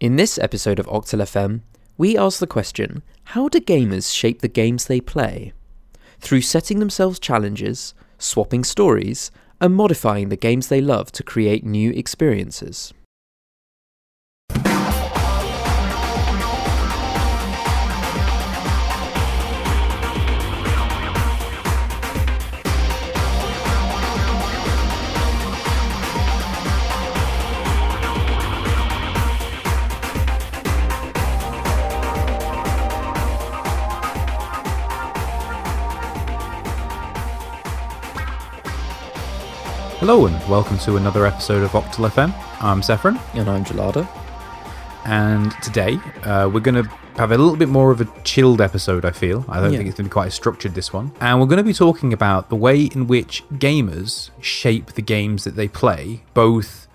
In this episode of Octal FM, we ask the question how do gamers shape the games they play? Through setting themselves challenges, swapping stories, and modifying the games they love to create new experiences. Hello and welcome to another episode of Octal FM. I'm Sephron, And I'm Gelada. and today uh, we're going to have a little bit more of a chilled episode. I feel I don't Yeah. think it's going to be quite as structured this one, and we're going to be talking about the way in which gamers shape the games that they play, both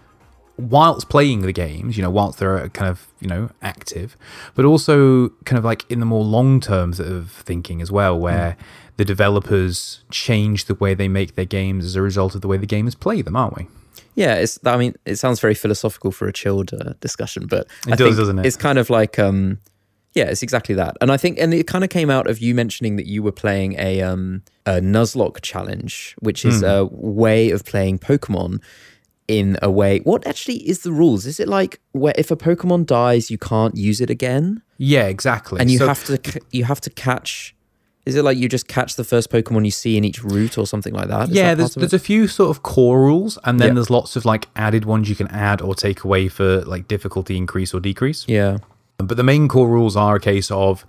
whilst playing the games, you know, whilst they're kind of you know active, but also kind of like in the more long terms of thinking as well, where the developers change the way they make their games as a result of the way the gamers play them, aren't we? Yeah, it's. I mean, it sounds very philosophical for a chilled uh, discussion, but It I does, doesn't it? It's kind of like, um, yeah, it's exactly that. And I think, and it kind of came out of you mentioning that you were playing a um a Nuzlocke challenge, which is Hmm. a way of playing Pokemon in a way. What actually is the rules? Is it like where if a Pokemon dies, you can't use it again, Yeah, exactly. and you So- have to you have to catch. Is it like you just catch the first Pokemon you see in each route or something like that? Is yeah, that there's there's a few sort of core rules, and then Yeah. there's lots of like added ones you can add or take away for like difficulty increase or decrease. yeah. But the main core rules are a case of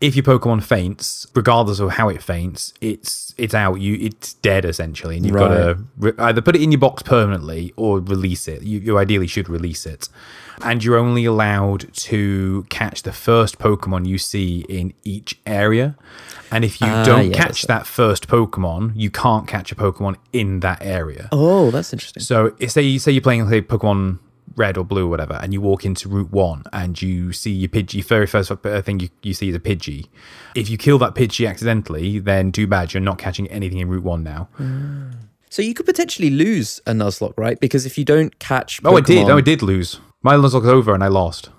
if your Pokemon faints, regardless of how it faints, it's it's out. You it's dead essentially, and you've got to re- either put it in your box permanently or release it. You, you ideally should release it, and you're only allowed to catch the first Pokemon you see in each area. And if you Ah, don't yeah, catch that first Pokemon, you can't catch a Pokemon in that area. Oh, that's interesting. So say you say you're playing say Pokemon Red or Blue or whatever, and you walk into Route One and you see your Pidgey. Very first thing you, you see is a Pidgey. If you kill that Pidgey accidentally, then too bad. You're not catching anything in Route One now. So you could potentially lose a Nuzlocke, right? Because if you don't catch, Oh, I did. Pokemon- Oh, I did lose. My Nuzlocke was over and I lost.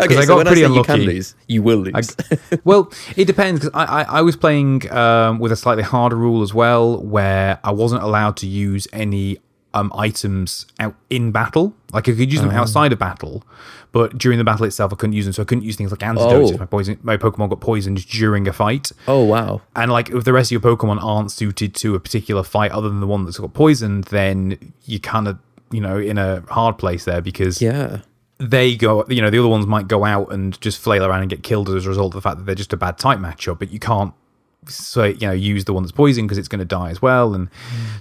Okay, I so got pretty I say you can unlucky. lose, you will lose. well, it depends because I, I, I was playing um, with a slightly harder rule as well, where I wasn't allowed to use any um, items out in battle. Like I could use them Oh. outside of battle, but during the battle itself, I couldn't use them. So I couldn't use things like antidotes Oh. if my poison, my Pokemon got poisoned during a fight. oh wow! And like if the rest of your Pokemon aren't suited to a particular fight other than the one that's got poisoned, then you kind of you know in a hard place there because Yeah, they go, you know, the other ones might go out and just flail around and get killed as a result of the fact that they're just a bad type matchup, but you can't so you know use the one that's poisoned because it's going to die as well and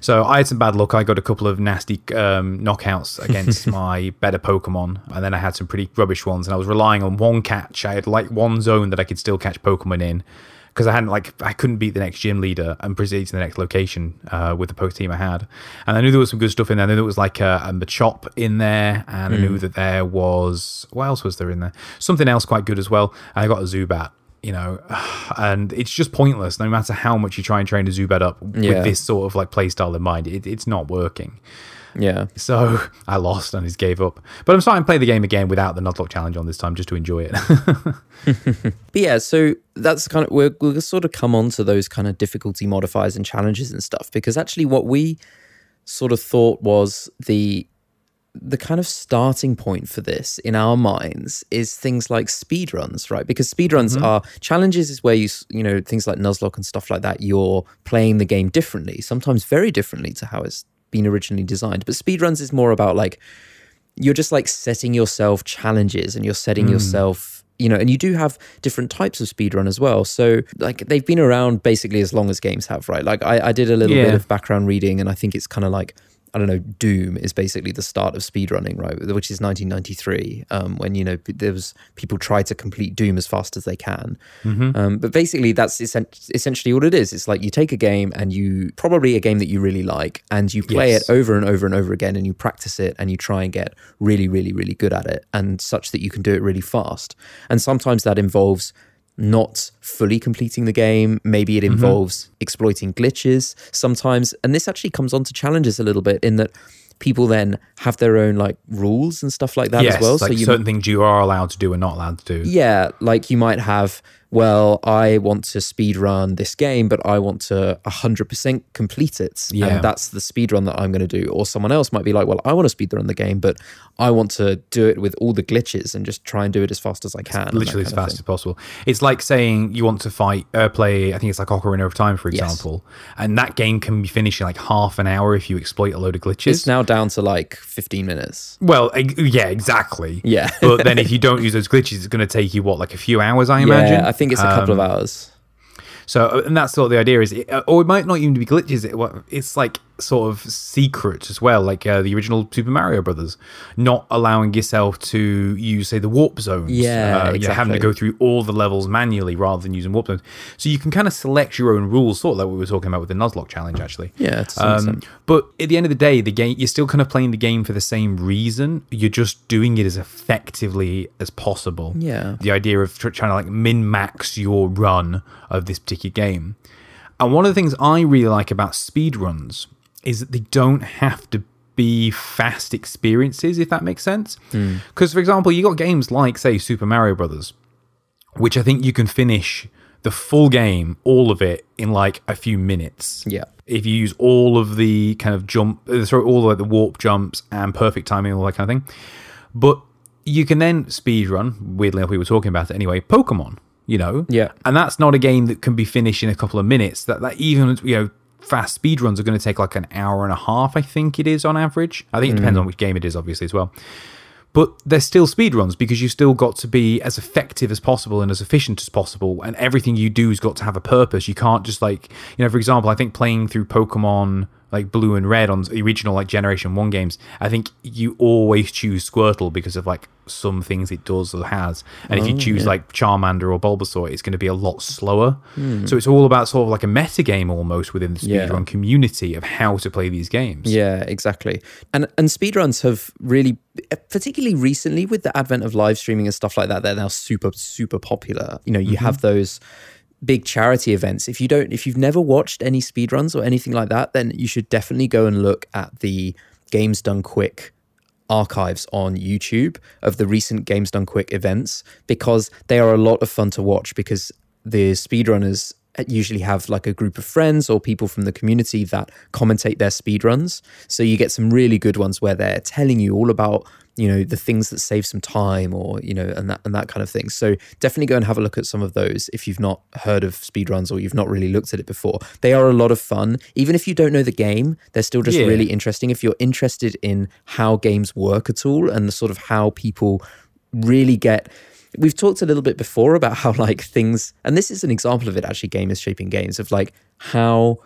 so i had some bad luck. I got a couple of nasty um, knockouts against my better pokemon and then i had some pretty rubbish ones and i was relying on one catch. I had like one zone that i could still catch pokemon in because I hadn't like I couldn't beat the next gym leader and proceed to the next location uh, with the poke team I had, and I knew there was some good stuff in there. I knew there was like a, a Machop in there, and I knew that there was what else was there in there? Something else quite good as well. And I got a Zubat, you know, and it's just pointless. No matter how much you try and train a Zubat up Yeah. with this sort of like play style in mind, it, it's not working. Yeah. So I lost and just gave up. But I'm starting to play the game again without the Nuzlocke challenge on this time, just to enjoy it. But yeah, so that's kind of we're, we'll sort of come on to those kind of difficulty modifiers and challenges and stuff because actually what we sort of thought was the the kind of starting point for this in our minds is things like speed runs, right? Because speed runs mm-hmm. are challenges is where you you know things like Nuzlocke and stuff like that. You're playing the game differently, sometimes very differently to how it's been originally designed. But speedruns is more about like you're just like setting yourself challenges and you're setting hmm. yourself you know and you do have different types of speedrun as well. So like they've been around basically as long as games have right? Like i, I did a little bit of background reading and i think it's kind of like I don't know, Doom is basically the start of speedrunning, right? Which is 1993, um, when, you know, there was people try to complete Doom as fast as they can. Um, but basically, that's essen- essentially what it is. It's like you take a game and you, probably a game that you really like, and you play Yes. it over and over and over again, and you practice it and you try and get really, really, really good at it, and such that you can do it really fast. And sometimes that involves not fully completing the game. Maybe it mm-hmm. involves exploiting glitches sometimes. And this actually comes on to challenges a little bit in that people then have their own like rules and stuff like that yes, as well. like so you certain things you are allowed to do and not allowed to do. yeah, like you might have, well, I want to speed run this game, but I want to 100% complete it. Yeah. And that's the speed run that I'm going to do. Or someone else might be like, well, I want to speed run the game, but I want to do it with all the glitches and just try and do it as fast as I can. that literally as fast as possible. It's like saying you want to fight, uh, play. I think it's like Ocarina of Time, for Yes. example, and that game can be finished in like half an hour if you exploit a load of glitches. It's now down to like 15 minutes. well, yeah, exactly. Yeah. but then if you don't use those glitches, it's going to take you what, like a few hours, I imagine. Yeah, I think it's a couple Um, of hours. So, and that's sort of the idea is, it, uh, or it might not even be glitches. It, it's like sort of secret as well, like uh, the original Super Mario Brothers, not allowing yourself to use, say, the warp zones. Yeah, uh, you're having to go through all the levels manually rather than using warp zones. So you can kind of select your own rules, sort of like we were talking about with the Nuzlocke challenge, actually. Yeah, Um, but at the end of the day, the game you're still kind of playing the game for the same reason. You're just doing it as effectively as possible. Yeah. The idea of trying to like min max your run of this particular game. And one of the things I really like about speedruns is that they don't have to be fast experiences, if that makes sense. Because, for example, you got games like, say, Super Mario Brothers, which I think you can finish the full game, all of it, in like a few minutes Yeah. if you use all of the kind of jump, uh, sorry, all like, the warp jumps and perfect timing, all that kind of thing. But you can then speed run. Weirdly enough, we were talking about it anyway. Pokemon, you know, Yeah. and that's not a game that can be finished in a couple of minutes. That that even you know fast speed runs are going to take like an hour and a half. I think it is on average. I think it depends mm. on which game it is, obviously as well. But they're still speed runs because you still got to be as effective as possible and as efficient as possible, and everything you do has got to have a purpose. You can't just like you know, for example, I think playing through Pokemon like Blue and Red on the original like Generation One games, I think you always choose Squirtle because of like some things it does or has, and if you oh, choose like Charmander or Bulbasaur, it's going to be a lot slower. Hmm. So it's all about sort of like a meta game almost within the Yeah. speedrun community of how to play these games. Yeah, exactly. And and speedruns have really particularly recently with the advent of live streaming and stuff like that, they're now super, super popular. You know, you mm-hmm. have those big charity events. If you don't if you've never watched any speedruns or anything like that, then you should definitely go and look at the Games Done Quick archives on YouTube of the recent Games Done Quick events because they are a lot of fun to watch because the speedrunners Uh, usually have like a group of friends or people from the community that commentate their speedruns. So you get some really good ones where they're telling you all about, you know, the things that save some time or, you know, and that and that kind of thing. So definitely go and have a look at some of those if you've not heard of speedruns or you've not really looked at it before. They are a lot of fun. Even if you don't know the game, they're still just Yeah. really interesting. If you're interested in how games work at all and the sort of how people really get we've talked a little bit before about how like things and this is an example of it actually gamers shaping games of like how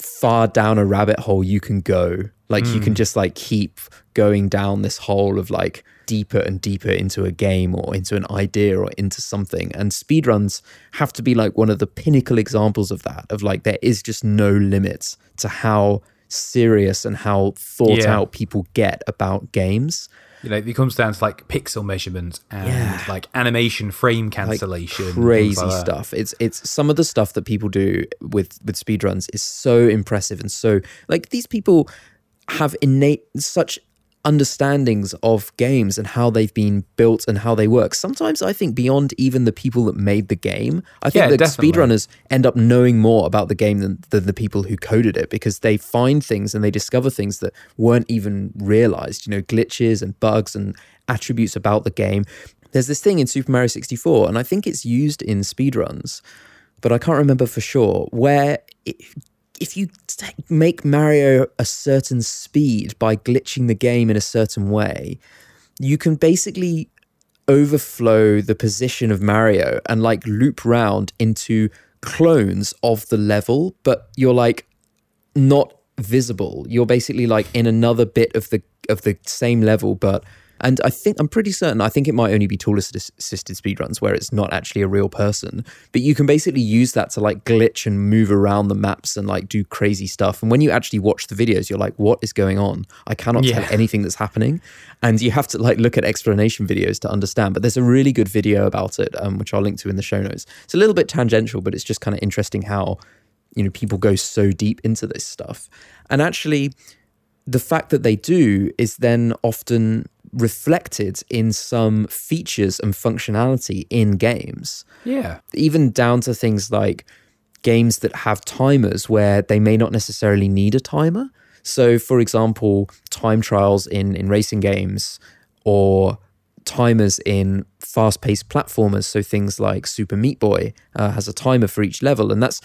far down a rabbit hole you can go. Like you can hmm. just like keep going down this hole of like deeper and deeper into a game or into an idea or into something. And speedruns have to be like one of the pinnacle examples of that of like there is just no limits to how serious and how thought Yeah. out people get about games You know, it comes down to like pixel measurements and Yeah. like animation frame cancellation, things crazy like that. stuff. It's it's some of the stuff that people do with with speedruns is so impressive and so like these people have innate such understandings of games and how they've been built and how they work. Sometimes I think beyond even the people that made the game. I think Yeah, that definitely. speedrunners end up knowing more about the game than, than the people who coded it because they find things and they discover things that weren't even realized, you know, glitches and bugs and attributes about the game. There's this thing in Super Mario 64, and I think it's used in speedruns, but I can't remember for sure, where it, if you make Mario a certain speed by glitching the game in a certain way, you can basically overflow the position of Mario and like loop round into clones of the level, but you're like not visible. You're basically like in another bit of the of the same level, but and I think I'm pretty certain. I think it might only be tool assisted speedruns where it's not actually a real person, but you can basically use that to like glitch and move around the maps and like do crazy stuff. And when you actually watch the videos, you're like, "What is going on? I cannot Yeah. tell anything that's happening." And you have to like look at explanation videos to understand. But there's a really good video about it, um, which I'll link to in the show notes. It's a little bit tangential, but it's just kind of interesting how you know people go so deep into this stuff and actually the fact that they do is then often reflected in some features and functionality in games. Yeah. Even down to things like games that have timers where they may not necessarily need a timer. So, for example, time trials in, in racing games or timers in fast paced platformers. So, things like Super Meat Boy uh, has a timer for each level. And that's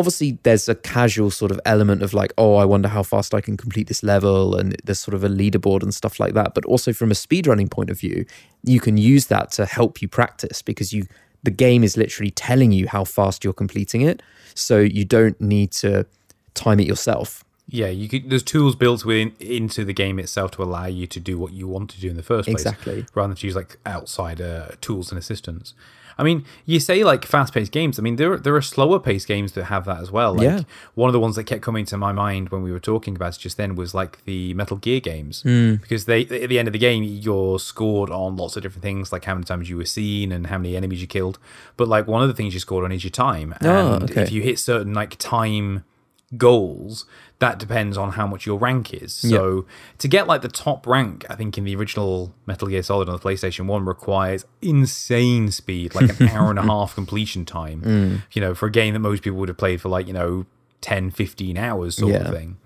obviously there's a casual sort of element of like, oh, I wonder how fast I can complete this level. And there's sort of a leaderboard and stuff like that. But also from a speedrunning point of view, you can use that to help you practice because you the game is literally telling you how fast you're completing it. So you don't need to time it yourself. Yeah, you could, there's tools built within into the game itself to allow you to do what you want to do in the first place, Exactly. rather than to use like outside uh, tools and assistance. I mean, you say like fast-paced games. I mean, there there are slower-paced games that have that as well. Like Yeah. one of the ones that kept coming to my mind when we were talking about it just then was like the Metal Gear games, Hmm. because they at the end of the game you're scored on lots of different things, like how many times you were seen and how many enemies you killed. But like one of the things you scored on is your time, and Oh, okay. if you hit certain like time goals that depends on how much your rank is so to get like the top rank i think in the original metal gear solid on the playstation 1 requires insane speed like an hour and a half completion time Mm. you know for a game that most people would have played for like you know 10 15 hours sort Yeah. of thing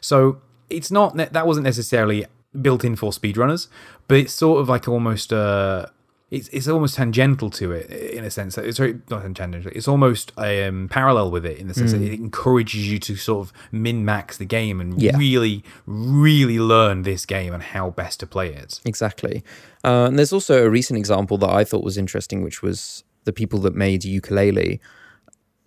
so it's not that wasn't necessarily built in for speedrunners but it's sort of like almost uh it's, it's almost tangential to it in a sense. It's very not tangential. It's almost um, parallel with it in the sense that it encourages you to sort of min max the game and Yeah. really, really learn this game and how best to play it. Exactly. Uh, and there's also a recent example that I thought was interesting, which was the people that made Yooka-Laylee.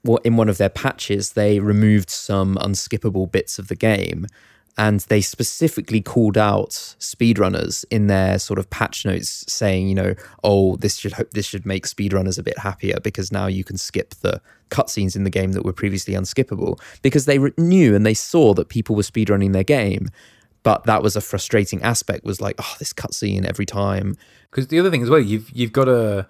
Well, in one of their patches, they removed some unskippable bits of the game, and they specifically called out speedrunners in their sort of patch notes, saying, you know, oh, this should hope this should make speedrunners a bit happier because now you can skip the cutscenes in the game that were previously unskippable because they knew and they saw that people were speedrunning their game but that was a frustrating aspect was like oh this cutscene every time Because the other thing as well, you've you've got to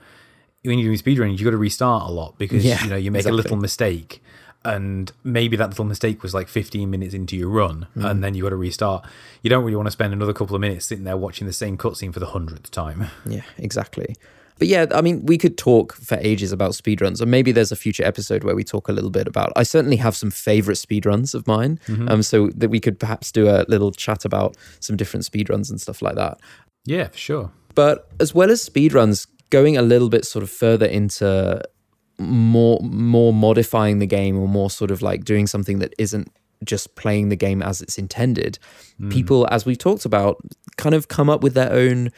when you're doing speedrunning, you've got to restart a lot because Yeah, you know you make exactly. a little mistake. And maybe that little mistake was like 15 minutes into your run, Hmm. and then you got to restart. You don't really want to spend another couple of minutes sitting there watching the same cutscene for the hundredth time. yeah exactly but yeah i mean we could talk for ages about speedruns and maybe there's a future episode where we talk a little bit about i certainly have some favorite speedruns of mine um so that we could perhaps do a little chat about some different speedruns and stuff like that Yeah, for sure. but as well as speedruns going a little bit sort of further into more more modifying the game or more sort of like doing something that isn't just playing the game as it's intended hmm. people as we've talked about kind of come up with their own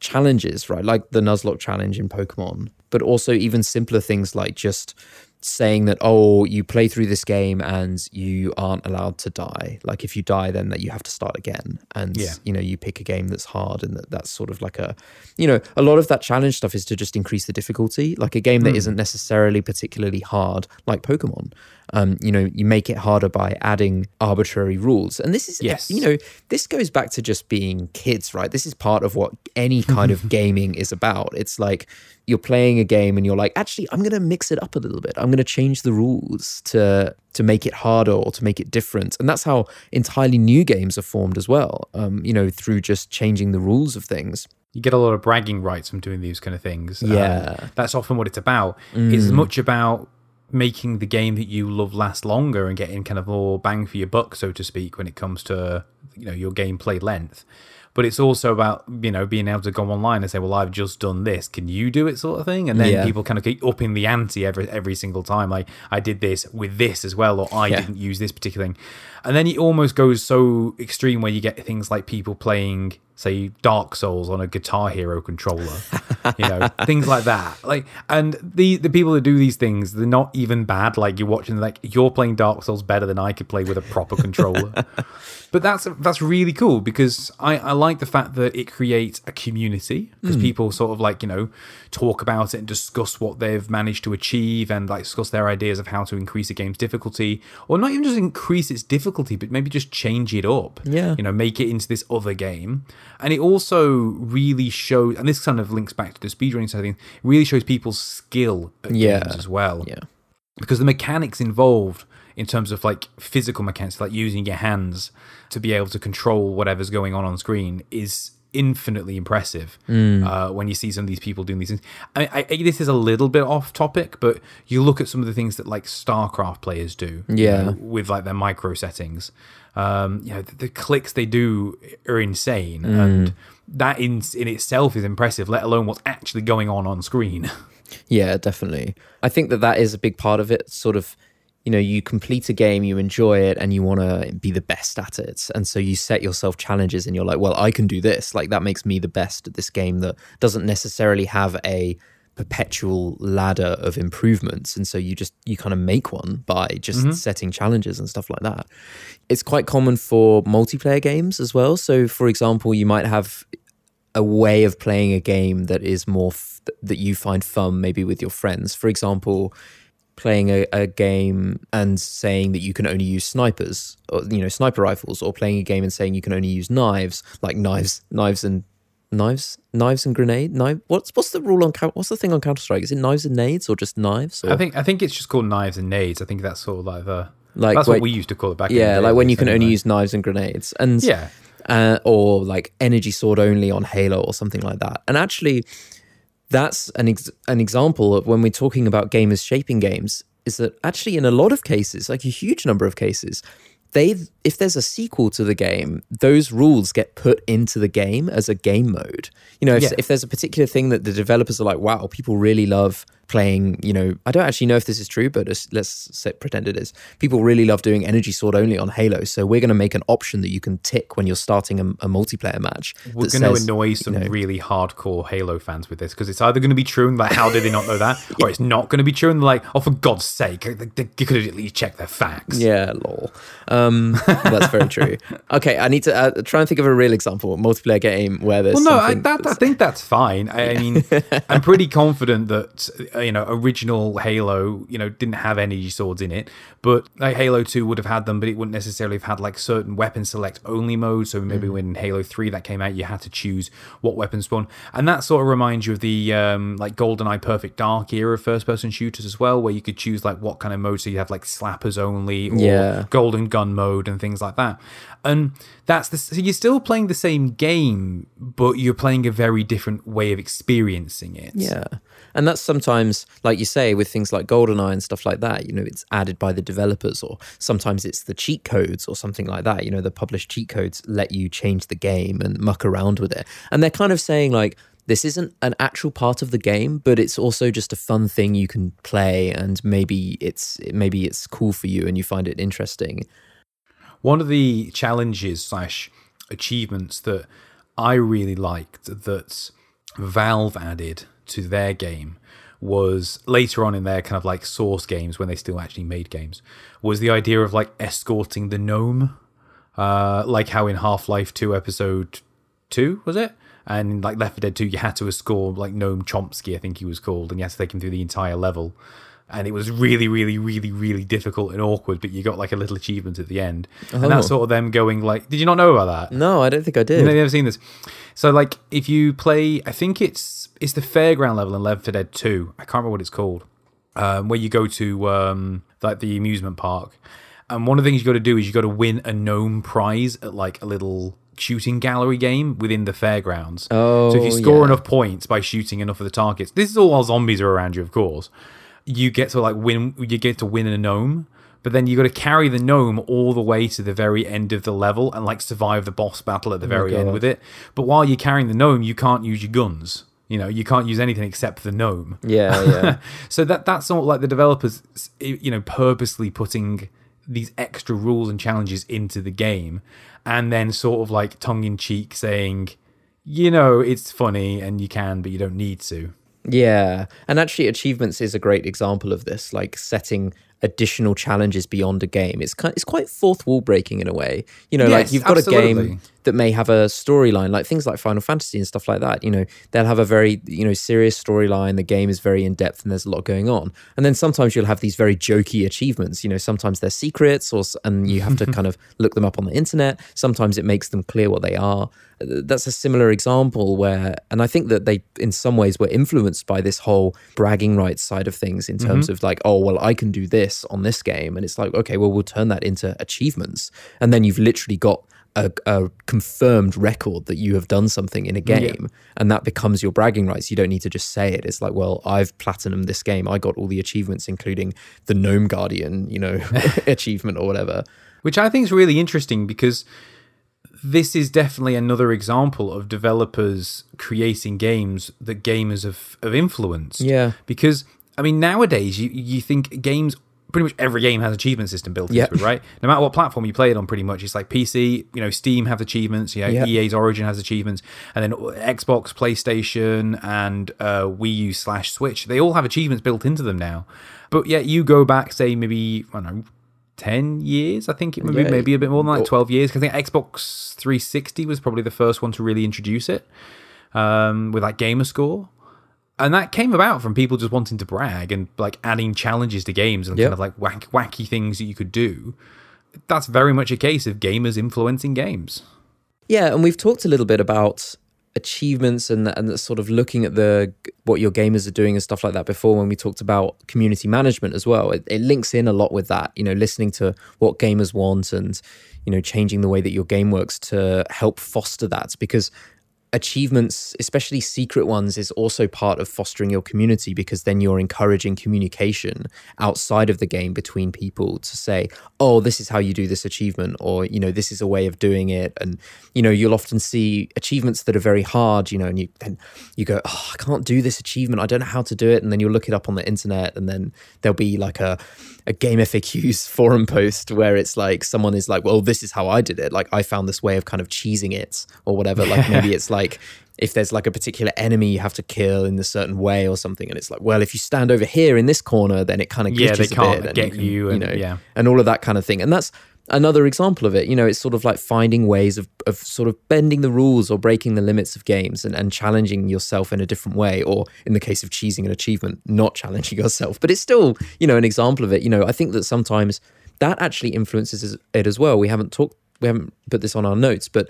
challenges right? Like the nuzlocke challenge in pokemon but also even simpler things like just saying that oh you play through this game and you aren't allowed to die like if you die then that you have to start again and Yeah. you know you pick a game that's hard and that, that's sort of like a you know a lot of that challenge stuff is to just increase the difficulty like a game Hmm. that isn't necessarily particularly hard like pokemon um you know you make it harder by adding arbitrary rules and this is Yes. you know this goes back to just being kids right this is part of what any kind of gaming is about it's like you're playing a game and you're like actually i'm going to mix it up a little bit i'm going to change the rules to to make it harder or to make it different and that's how entirely new games are formed as well um you know through just changing the rules of things You get a lot of bragging rights from doing these kind of things. Um, Yeah. that's often what it's about. It's much about making the game that you love last longer and getting kind of more bang for your buck, so to speak, when it comes to you know your gameplay length. But it's also about you know being able to go online and say, "Well, I've just done this. Can you do it?" sort of thing, and then Yeah. people kind of keep upping the ante every every single time. Like I did this with this as well, or I Yeah. didn't use this particular thing, and then it almost goes so extreme where you get things like people playing, say, Dark Souls on a Guitar Hero controller, you know, things like that. Like, and the the people that do these things, they're not even bad. Like you're watching, like you're playing Dark Souls better than I could play with a proper controller. But that's that's really cool because I, I like the fact that it creates a community because hmm. people sort of like you know talk about it and discuss what they've managed to achieve and like discuss their ideas of how to increase a game's difficulty or not even just increase its difficulty but maybe just change it up Yeah. you know make it into this other game and it also really shows and this kind of links back to the speedrunning side of really shows people's skill Yeah. games as well yeah because the mechanics involved in terms of like physical mechanics, like using your hands to be able to control whatever's going on on screen, is infinitely impressive Hmm. uh, when you see some of these people doing these things. I, I, this is a little bit off topic, but you look at some of the things that like StarCraft players do, you Yeah. know, with like their micro settings. Um, you know, the, the clicks they do are insane, and that in in itself is impressive. Let alone what's actually going on on screen. Yeah, definitely. I think that that is a big part of it. Sort of, you know, you complete a game, you enjoy it, and you want to be the best at it. And so you set yourself challenges and you're like, well, I can do this. Like, that makes me the best at this game that doesn't necessarily have a perpetual ladder of improvements. And so you just, you kind of make one by just mm-hmm. setting challenges and stuff like that. It's quite common for multiplayer games as well. So, for example, you might have a way of playing a game that is more f- that you find fun maybe with your friends for example playing a, a game and saying that you can only use snipers or you know sniper rifles or playing a game and saying you can only use knives like knives knives and knives knives and grenade knife what's what's the rule on what's the thing on counter-strike is it knives and nades or just knives or I think I think it's just called knives and nades. I think that's sort of like the Like that's what we used to call it back. in yeah the day, like when you can only use knives and grenades and Yeah. Uh, or like energy sword only on Halo or something like that. And actually, that's an ex- an example of when we're talking about gamers shaping games. Is that actually in a lot of cases, like a huge number of cases, they if there's a sequel to the game, those rules get put into the game as a game mode. You know, if, Yeah. if there's a particular thing that the developers are like, wow, people really love playing. You know, I don't actually know if this is true, but let's, let's say, pretend it is. People really love doing energy sword only on Halo, so we're going to make an option that you can tick when you're starting a, a multiplayer match. We're going to annoy some you know, really hardcore Halo fans with this because it's either going to be true and like, how did they not know that? Or it's not going to be true and they're like, oh, for God's sake, they, they could at least checked their facts. Yeah, lol. Um, that's very true. Okay, I need to uh, try and think of a real example, multiplayer game where there's Well, no, I, that, I think that's fine. I, I mean, I'm pretty confident that you know original Halo, you know, didn't have energy swords in it, but like Halo Two would have had them, but it wouldn't necessarily have had like certain weapon select only mode. So maybe Mm. when Halo Three that came out, you had to choose what weapon spawn, and that sort of reminds you of the um, like GoldenEye Perfect Dark era of first person shooters as well, where you could choose like what kind of mode. So you have like slappers only, or Yeah. golden gun mode and things like that. And that's the so you're still playing the same game, but you're playing a very different way of experiencing it. Yeah. And that's sometimes, like you say, with things like GoldenEye and stuff like that, you know, it's added by the developers, or sometimes it's the cheat codes or something like that. You know, the published cheat codes let you change the game and muck around with it. And they're kind of saying, like, this isn't an actual part of the game, but it's also just a fun thing you can play, and maybe it's maybe it's cool for you and you find it interesting. One of the challenges slash achievements that I really liked that Valve added to their game was later on in their kind of like source games when they still actually made games was the idea of like escorting the gnome uh like how in half-life 2 episode 2 was it? And like left 4 dead 2 you had to escort like Gnome Chompski i think he was called and you had to take him through the entire level and it was really really really really difficult and awkward but you got like a little achievement at the end and Oh. that's sort of them going like did you not know about that No, I don't think I did. You've never seen this. So like if you play I think it's it's the fairground level in Left 4 Dead 2. I can't remember what it's called. Um, where you go to um, like the amusement park. And one of the things you got to do is you got to win a gnome prize at like a little shooting gallery game within the fairgrounds. Oh, so if you Oh, score yeah. enough points by shooting enough of the targets, this is all while zombies are around you, of course. You get to like win. You get to win a gnome, but then you got to carry the gnome all the way to the very end of the level and like survive the boss battle at the oh very end with it. But while you're carrying the gnome, you can't use your guns. You know, you can't use anything except the gnome. Yeah, yeah. So that that's sort of like the developers, you know, purposely putting these extra rules and challenges into the game, and then sort of like tongue in cheek saying, you know, it's funny and you can, but you don't need to. Yeah, and actually, achievements is a great example of this. Like setting additional challenges beyond a game. It's kind, it's quite fourth wall breaking in a way. You know, like you've got a game that may have a storyline, like things like Final Fantasy and stuff like that. You know, they'll have a very you know serious storyline. The game is very in depth and there's a lot going on. And then sometimes you'll have these very jokey achievements. You know, sometimes they're secrets, or and you have to kind of look them up on the internet. Sometimes it makes them clear what they are. Uh, that's a similar example where, and I think that they, in some ways, were influenced by this whole bragging rights side of things in terms mm-hmm. of like, oh, well, I can do this on this game, and it's like, okay, well, we'll turn that into achievements, and then you've literally got a, a, confirmed record that you have done something in a game yeah. and that becomes your bragging rights. You don't need to just say it. It's like well i've platinum this game. I got all the achievements including the gnome guardian you know achievement or whatever. Which i think is really interesting because this is definitely another example of developers creating games that gamers have, have influenced. Yeah. Because i mean nowadays you, you think games pretty much every game has achievement system built into it, right? No matter what platform you play it on, pretty much it's like PC. You know, Steam have achievements. Yeah, yep. EA's Origin has achievements, and then Xbox, PlayStation, and uh, Wii U slash Switch. They all have achievements built into them now. But yet, you go back, say maybe I don't know. 10 years i think it maybe, yeah. maybe a bit more than like 12 years because i think xbox 360 was probably the first one to really introduce it um, with that gamer score and that came about from people just wanting to brag and like adding challenges to games and yep. kind of like whack, wacky things that you could do. That's very much a case of gamers influencing games. Yeah, and we've talked a little bit about achievements and and sort of looking at the what your gamers are doing and stuff like that before when we talked about community management as well. It, it links in a lot with that, you know, listening to what gamers want and you know changing the way that your game works to help foster that because achievements, especially secret ones, is also part of fostering your community because then you're encouraging communication outside of the game between people to say, oh, this is how you do this achievement, or, you know, this is a way of doing it. And, you know, you'll often see achievements that are very hard, you know, and you, you go, oh, I can't do this achievement. I don't know how to do it. And then you'll look it up on the internet and then there'll be like a, a GameFAQs forum post where it's like someone is like, well, this is how I did it. Like I found this way of kind of cheesing it or whatever. Like maybe it's like if there's like a particular enemy you have to kill in a certain way or something, and it's like, well, if you stand over here in this corner, then it kind of yeah, they can't a bit get and you, can, and, you know, yeah, and all of that kind of thing. And that's another example of it. You know, it's sort of like finding ways of, of sort of bending the rules or breaking the limits of games and, and challenging yourself in a different way. Or in the case of cheesing an achievement, not challenging yourself. But it's still, you know, an example of it. You know, I think that sometimes that actually influences it as well. We haven't talked, we haven't put this on our notes, but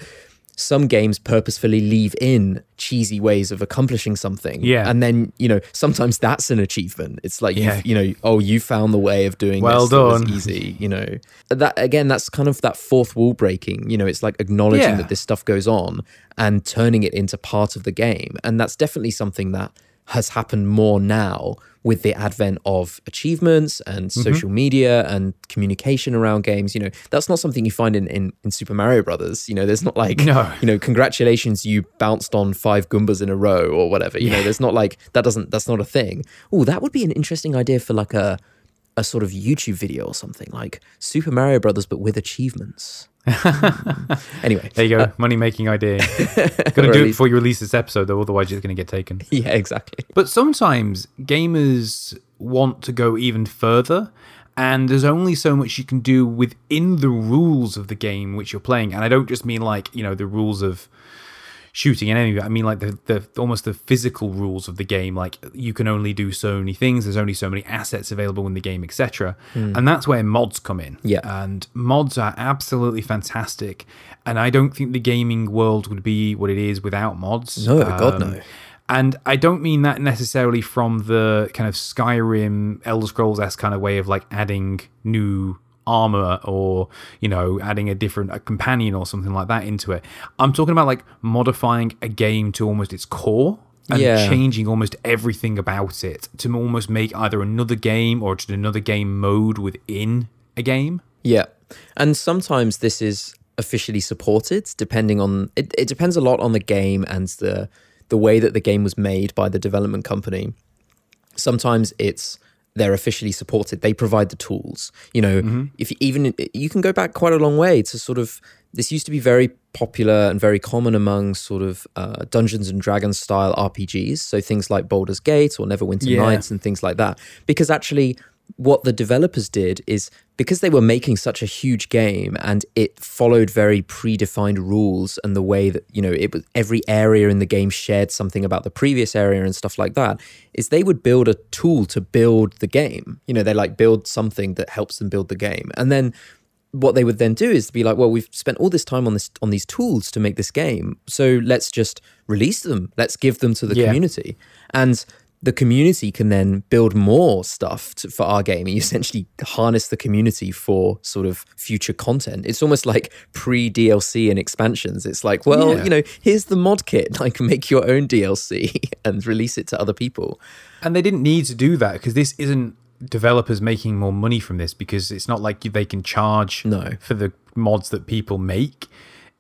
some games purposefully leave in cheesy ways of accomplishing something. Yeah. And then, you know, sometimes that's an achievement. It's like, yeah. you know, oh, you found the way of doing well this. done. easy, you know. That again, that's kind of that fourth wall breaking. You know, it's like acknowledging yeah. that this stuff goes on and turning it into part of the game. And that's definitely something that has happened more now with the advent of achievements and mm-hmm. social media and communication around games. You know, that's not something you find in, in, in, Super Mario Brothers. You know, there's not like, no. you know, congratulations, you bounced on five Goombas in a row or whatever. You yeah. know, there's not like, that doesn't, that's not a thing. Oh, that would be an interesting idea for like a, a sort of YouTube video or something like Super Mario Brothers, but with achievements. anyway, there you go. Uh, Money making idea. Got to do it before you release this episode, though. Otherwise, you're going to get taken. Yeah, exactly. But sometimes gamers want to go even further, and there's only so much you can do within the rules of the game which you're playing. And I don't just mean like you know the rules of shooting an enemy. I mean, like the, the almost the physical rules of the game. Like you can only do so many things. There's only so many assets available in the game, etc. Mm. And that's where mods come in. Yeah, and mods are absolutely fantastic. And I don't think the gaming world would be what it is without mods. No, um, God no. And I don't mean that necessarily from the kind of Skyrim, Elder Scrolls s kind of way of like adding new armor or you know adding a different a companion or something like that into it. I'm talking about like modifying a game to almost its core and yeah. changing almost everything about it to almost make either another game or just another game mode within a game. Yeah. And sometimes this is officially supported depending on it, it depends a lot on the game and the the way that the game was made by the development company. Sometimes it's they're officially supported. They provide the tools. You know, mm-hmm. if even you can go back quite a long way to sort of this used to be very popular and very common among sort of uh, Dungeons and Dragons style RPGs. So things like Baldur's Gate or Neverwinter yeah. Nights and things like that. Because actually, what the developers did is because they were making such a huge game and it followed very predefined rules and the way that you know it was every area in the game shared something about the previous area and stuff like that is they would build a tool to build the game. You know they like build something that helps them build the game. And then what they would then do is be like well we've spent all this time on this on these tools to make this game. So let's just release them. Let's give them to the Yeah. community. And the community can then build more stuff to, for our game and you essentially harness the community for sort of future content it's almost like pre dlc and expansions it's like well Yeah. you know here's the mod kit like make your own dlc and release it to other people And they didn't need to do that because this isn't developers making more money from this because it's not like they can charge No. for the mods that people make.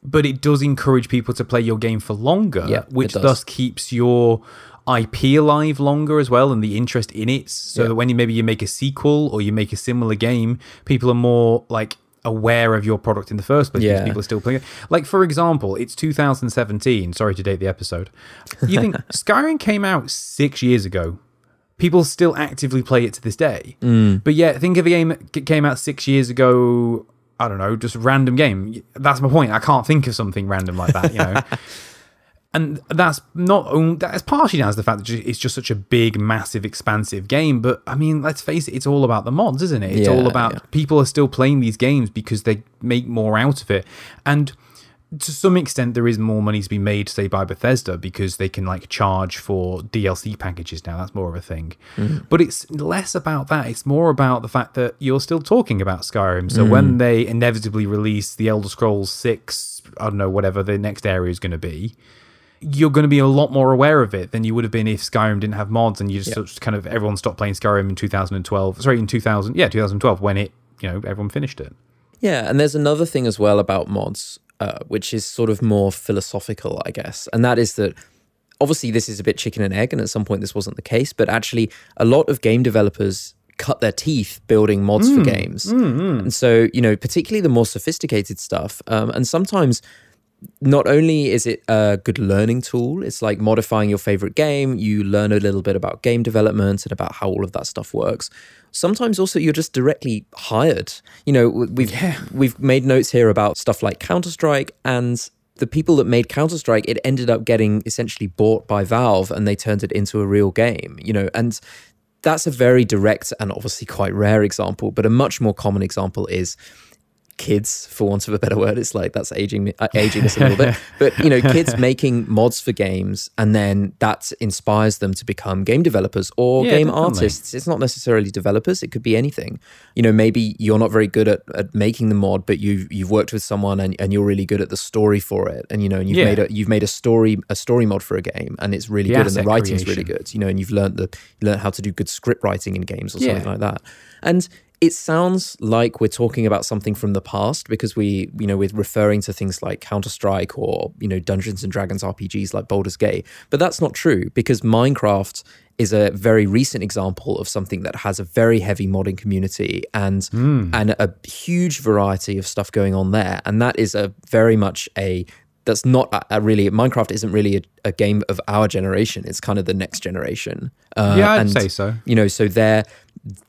But it does encourage people to play your game for longer, Yeah, which thus keeps your IP alive longer as well and the interest in it. So Yeah. that when you maybe you make a sequel or you make a similar game, people are more like aware of your product in the first place because Yeah. people are still playing it. Like for example, it's 2017. Sorry to date the episode. You think Skyrim came out six years ago? People still actively play it to this day. Mm. But yeah, think of a game that came out six years ago. I don't know, just random game. That's my point. I can't think of something random like that. You know. And that's not only that's partially down to the fact that it's just such a big, massive, expansive game. But I mean, let's face it, it's all about the mods, isn't it? It's all about yeah. people are still playing these games because they make more out of it. And to some extent, there is more money to be made, say, by Bethesda because they can like charge for DLC packages now. That's more of a thing. Mm-hmm. But it's less about that. It's more about the fact that you're still talking about Skyrim. So when mm. they inevitably release the Elder Scrolls 6, I don't know, whatever the next area is going to be, you're going to be a lot more aware of it than you would have been if Skyrim didn't have mods and you just sort of kind of everyone stopped playing Skyrim in 2012. Sorry, in 2000, yeah, 2012 when it, you know, everyone finished it. Yeah, and there's another thing as well about mods, uh, which is sort of more philosophical, I guess, and that is that obviously this is a bit chicken and egg, and at some point this wasn't the case, but actually a lot of game developers cut their teeth building mods for games, and so you know particularly the more sophisticated stuff, um, and sometimes not only is it a good learning tool, it's like modifying your favorite game. You learn a little bit about game development and about how all of that stuff works. Sometimes also you're just directly hired. You know, we've we've made notes here about stuff like Counter Strike and the people that made Counter Strike. It ended up getting essentially bought by Valve, and they turned it into a real game. You know, and that's a very direct and obviously quite rare example, but a much more common example is kids, for want of a better word. It's like that's aging me, uh, aging us a little bit, but you know, kids making mods for games, and then that inspires them to become game developers or Yeah, game definitely. artists. It's not necessarily developers; it could be anything. You know, maybe you're not very good at, at making the mod, but you've you've worked with someone and, and you're really good at the story for it, and you know, and you've Yeah. made a you've made a story a story mod for a game, and it's really The good, and the writing's really good. You know, and you've learned the learned how to do good script writing in games or Yeah. something like that. And it sounds like we're talking about something from the past because we, you know, we're referring to things like Counter Strike or, you know, Dungeons and Dragons RPGs like Baldur's Gate. But that's not true because Minecraft is a very recent example of something that has a very heavy modding community and and a huge variety of stuff going on there. And that is a very much a that's not a, a really Minecraft isn't really a, a game of our generation. It's kind of the next generation. Uh, Yeah, I'd and, say so. You know, so they're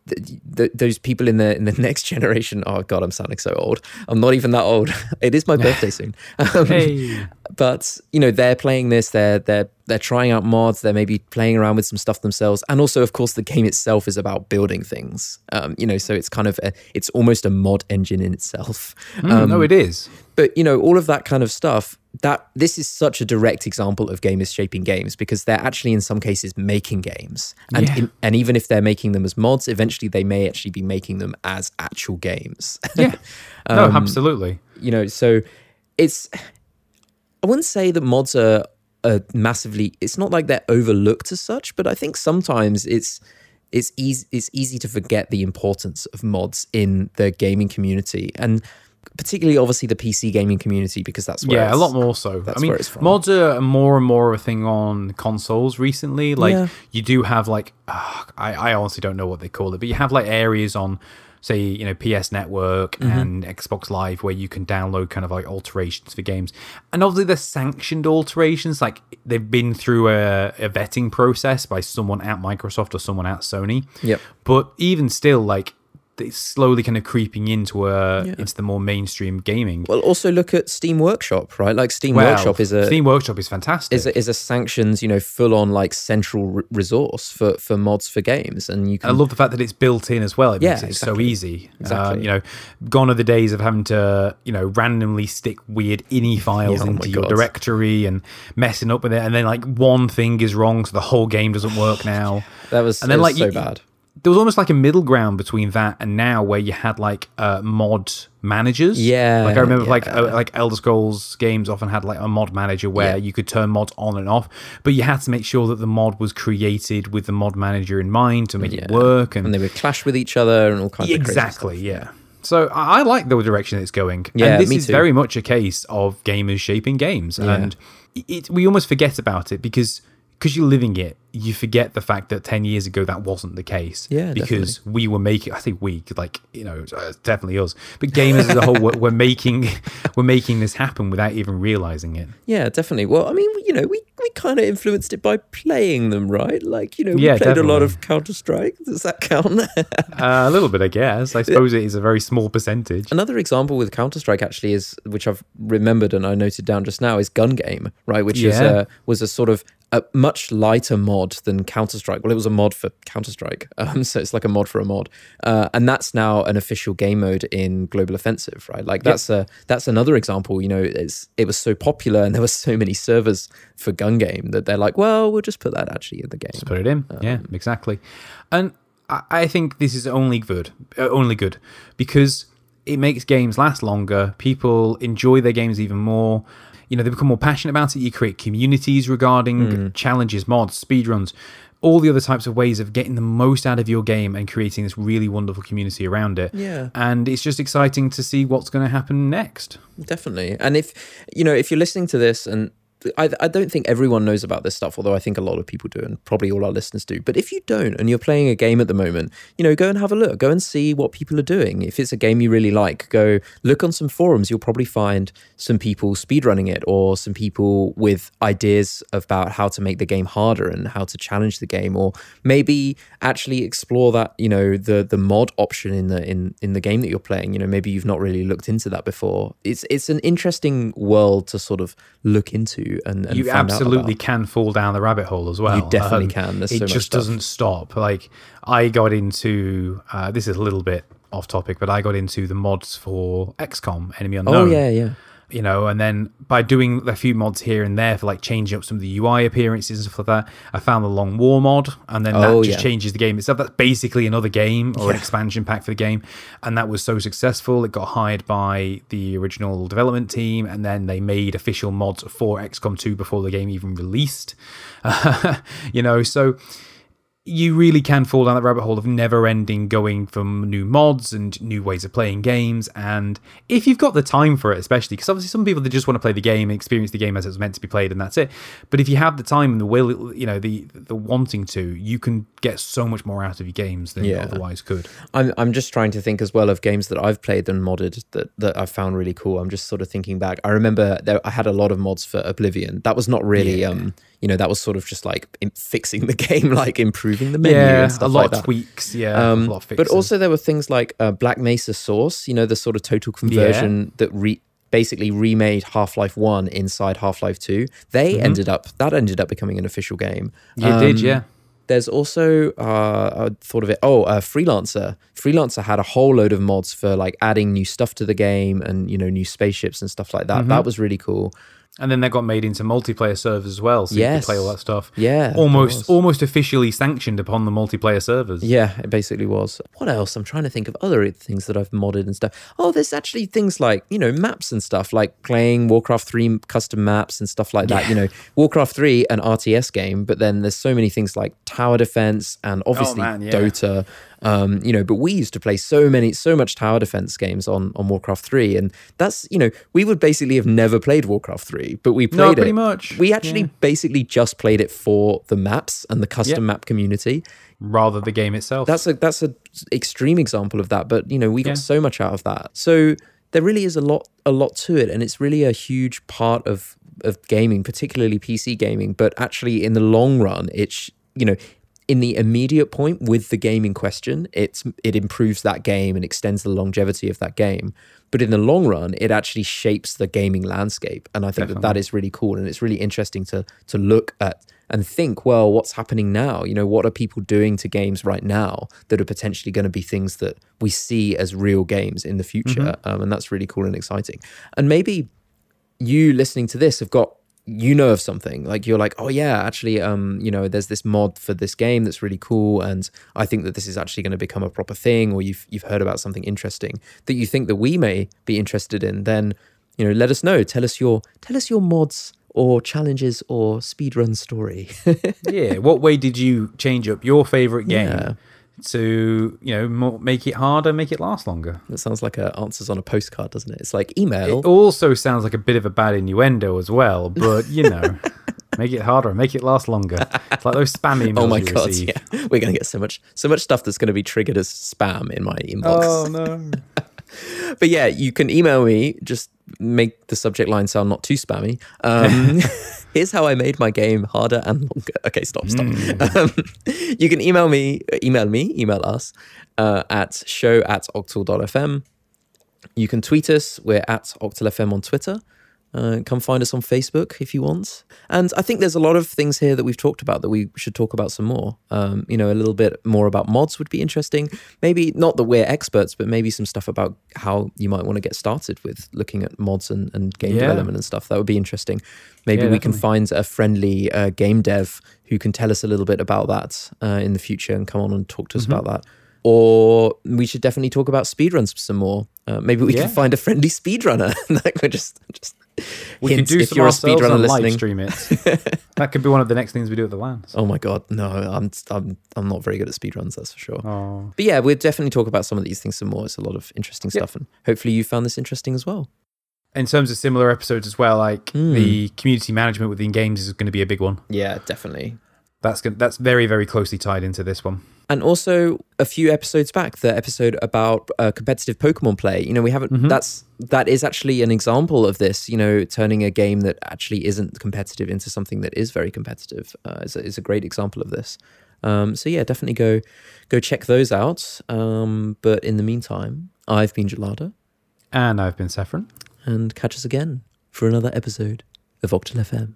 th- th- those people in the in the next generation. Oh God, I'm sounding so old. I'm not even that old. It is my birthday soon. Um, Hey. but you know, they're playing this. They're they're they're trying out mods. They're maybe playing around with some stuff themselves. And also, of course, the game itself is about building things. Um, you know, so it's kind of a, it's almost a mod engine in itself. Mm, no, it is. But you know, all of that kind of stuff. That this is such a direct example of gamers shaping games because they're actually in some cases making games, and Yeah. in, and even if they're making them as mods, eventually they may actually be making them as actual games. Yeah. no, Um, absolutely. you know, so it's I wouldn't say that mods are, are massively. It's not like they're overlooked as such, but I think sometimes it's it's easy it's easy to forget the importance of mods in the gaming community and particularly obviously the PC gaming community because that's where Yeah, a lot more so. I that's mean, where it's from. mods are more and more of a thing on consoles recently. Like, Yeah. you do have like, ah, I, I honestly don't know what they call it, but you have like areas on say you know PS Network Mm-hmm. and Xbox Live, where you can download kind of like alterations for games, and obviously they're sanctioned alterations, like they've been through a, a vetting process by someone at Microsoft or someone at Sony. Yep. But even still, like it's slowly kind of creeping into a Yeah. into the more mainstream gaming. Well, also look at Steam Workshop, right? Like Steam Well, Workshop is a Steam Workshop is fantastic. is a, is a sanctions, you know, full on like central re- resource for for mods for games, and you can. I love the fact that it's built in as well. It makes Yeah, it so easy. Exactly. Uh, you know, gone are the days of having to, you know, randomly stick weird ini files Yeah, oh into your God. directory and messing up with it, and then like one thing is wrong, so the whole game doesn't work now. that was, and then, was like, so you- bad. There was almost like a middle ground between that and now, where you had like uh, mod managers. Yeah, like I remember, like uh, like Elder Scrolls games often had like a mod manager where Yeah. you could turn mods on and off, but you had to make sure that the mod was created with the mod manager in mind to make it work. And And they would clash with each other and all kinds of crazy exactly yeah so i I like the direction it's going Yeah, and this is too. very much a case of gamers shaping games Yeah. and it, we almost forget about it because because you're living it you forget the fact that 10 years ago that wasn't the case Yeah, because we were making i think we like you know uh, definitely us but gamers as a whole we're, we're making we're making this happen without even realizing it Yeah, definitely. Well, I mean, you know, we, we kind of influenced it by playing them, right? Like, you know, we Yeah, played a lot of Counter Strike. Does that count? uh, a little bit i guess i suppose it is a very small percentage Another example with Counter Strike actually is, which I've remembered and I noted down just now, is Gun Game, right? Which is a, was a sort of a much lighter mod than Counter Strike. Well, it was a mod for Counter Strike, um, so it's like a mod for a mod, uh, and that's now an official game mode in Global Offensive, right? Like that's a that's another example. You know, it's it was so popular and there were so many servers for Gun Game that they're like, well, we'll just put that actually in the game. Just put it in. yeah, Um, exactly. And I, I think this is only good, uh, only good because it makes games last longer. People enjoy their games even more. You know, they become more passionate about it. You create communities regarding Hmm. challenges, mods, speedruns, all the other types of ways of getting the most out of your game and creating this really wonderful community around it. Yeah. And it's just exciting to see what's going to happen next. Definitely. And if you know, if you're listening to this and I, I don't think everyone knows about this stuff, although I think a lot of people do, and probably all our listeners do. But if you don't, and you're playing a game at the moment, you know, go and have a look. Go and see what people are doing. If it's a game you really like, go look on some forums. You'll probably find some people speedrunning it, or some people with ideas about how to make the game harder and how to challenge the game, or maybe actually explore that. You know, the the mod option in the in in the game that you're playing. You know, maybe you've not really looked into that before. It's it's an interesting world to sort of look into and, and you absolutely can fall down the rabbit hole as well. Um, You definitely can. There's it so just doesn't stop. Like I got into uh, this is a little bit off topic, but I got into the mods for XCOM Enemy Unknown. Oh yeah, yeah. You know, and then by doing a few mods here and there for like changing up some of the UI appearances and stuff like that, I found the Long War mod, and then that Oh, just yeah. changes the game itself. That's basically another game or an expansion pack for the game, and that was so successful. It got hired by the original development team, and then they made official mods for XCOM 2 before the game even released. you know, so you really can fall down that rabbit hole of never ending going from new mods and new ways of playing games. And if you've got the time for it, especially because obviously some people they just want to play the game and experience the game as it's meant to be played, and that's it. But if you have the time and the will, you know, the the wanting to, you can get so much more out of your games than you Yeah. otherwise could. I'm I'm just trying to think as well of games that I've played and modded that that I found really cool. I'm just sort of thinking back. I remember there I had a lot of mods for Oblivion. That was not really Yeah. um you know that was sort of just like fixing the game, like improving the menu Yeah, and a lot like of that. tweaks. Yeah, Um, a lot of but also there were things like uh, Black Mesa Source, you know, the sort of total conversion that re- basically remade Half Life One inside Half Life Two. They ended up that ended up becoming an official game. you Mm-hmm. did, Um, yeah. There's also uh, I thought of it. Oh, uh, Freelancer. Freelancer had a whole load of mods for like adding new stuff to the game and you know new spaceships and stuff like that. Mm-hmm. That was really cool. And then they got made into multiplayer servers as well, so you Yes. could play all that stuff. Yeah, almost almost officially sanctioned upon the multiplayer servers. Yeah, it basically was. What else? I'm trying to think of other things that I've modded and stuff. Oh, there's actually things like, you know, maps and stuff, like playing Warcraft 3 custom maps and stuff like that. You know, Warcraft 3, an RTS game, but then there's so many things like tower defense and obviously oh, man, yeah. Dota. Um, you know, but we used to play so many, so much tower defense games on on Warcraft three, and that's you know, we would basically have never played Warcraft three, but we played No, it pretty much. We actually Yeah. basically just played it for the maps and the custom map community. Rather the game itself. That's a that's a extreme example of that, but you know, we got Yeah. so much out of that. So there really is a lot a lot to it, and it's really a huge part of of gaming, particularly PC gaming. But actually, in the long run, it's you know. In the immediate point with the game in question, it's it improves that game and extends the longevity of that game. But in the long run, it actually shapes the gaming landscape, and I think that that is really cool and it's really interesting to to look at and think, well, what's happening now? You know, what are people doing to games right now that are potentially going to be things that we see as real games in the future? Um, and that's really cool and exciting. And maybe you listening to this have got you know of something like you're like oh yeah actually um you know there's this mod for this game that's really cool and i think that this is actually going to become a proper thing or you've you've heard about something interesting that you think that we may be interested in then you know let us know tell us your tell us your mods or challenges or speedrun story yeah. What way did you change up your favorite game Yeah. To you know mo- make it harder, make it last longer? that sounds like a answers on a postcard doesn't it it's like email It also sounds like a bit of a bad innuendo as well, but you know, make it harder, make it last longer. It's like those spam emails oh my god receive. yeah we're gonna get so much so much stuff that's gonna be triggered as spam in my inbox Oh no! but yeah, you can email me. Just make the subject line sound not too spammy. Um, here's how I made my game harder and longer. Okay, stop, stop. Um, you can email me, email me, email us uh, at show at octal.fm. You can tweet us. We're at octalfm on Twitter. Uh, come find us on Facebook if you want. And I think there's a lot of things here that we've talked about that we should talk about some more. Um, you know, a little bit more about mods would be interesting. Maybe not that we're experts, but maybe some stuff about how you might want to get started with looking at mods and, and game Yeah. development and stuff. That would be interesting. Maybe Yeah, we can find a friendly uh, game dev who can tell us a little bit about that uh, in the future and come on and talk to Mm-hmm. us about that. Or we should definitely talk about speedruns some more. Uh, maybe we Yeah. can find a friendly speedrunner. like we're just just We hints could do if you're a speedrunner and live listening. stream it. that could be one of the next things we do at the LANs. Oh my god, no, I'm I'm I'm not very good at speedruns, that's for sure. Oh. But yeah, we'll definitely talk about some of these things some more. It's a lot of interesting stuff, and hopefully you found this interesting as well. In terms of similar episodes as well, like Hmm. the community management within games is going to be a big one. Yeah, definitely. That's good. That's very very closely tied into this one. And also a few episodes back, the episode about uh, competitive Pokemon play. You know, we haven't. That's that is actually an example of this. You know, turning a game that actually isn't competitive into something that is very competitive uh, is, a, is a great example of this. Um, so yeah, definitely go go check those out. Um, but in the meantime, I've been Gelada, And I've been Saffron. and catch us again for another episode of Octal FM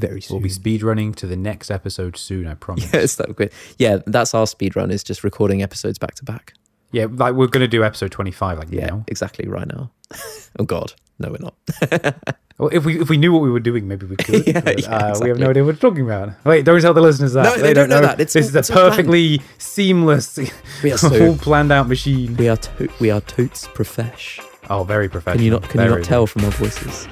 very soon. We'll be speed running to the next episode soon. I promise. Yes, that good. Yeah, that's our speed run. Is just recording episodes back to back. Yeah, like we're going to do episode twenty five. Like Yeah, now. exactly right now. oh God, no, we're not. Well, if we if we knew what we were doing, maybe we could. Yeah, but, yeah, uh, We have no idea what we're talking about. Wait, don't tell the listeners that. No, they don't know that. It's this all- is a perfectly seamless, We are so- all planned out machine. we are to- we are totes profesh. Oh, very professional. Can you not can you not tell from our voices?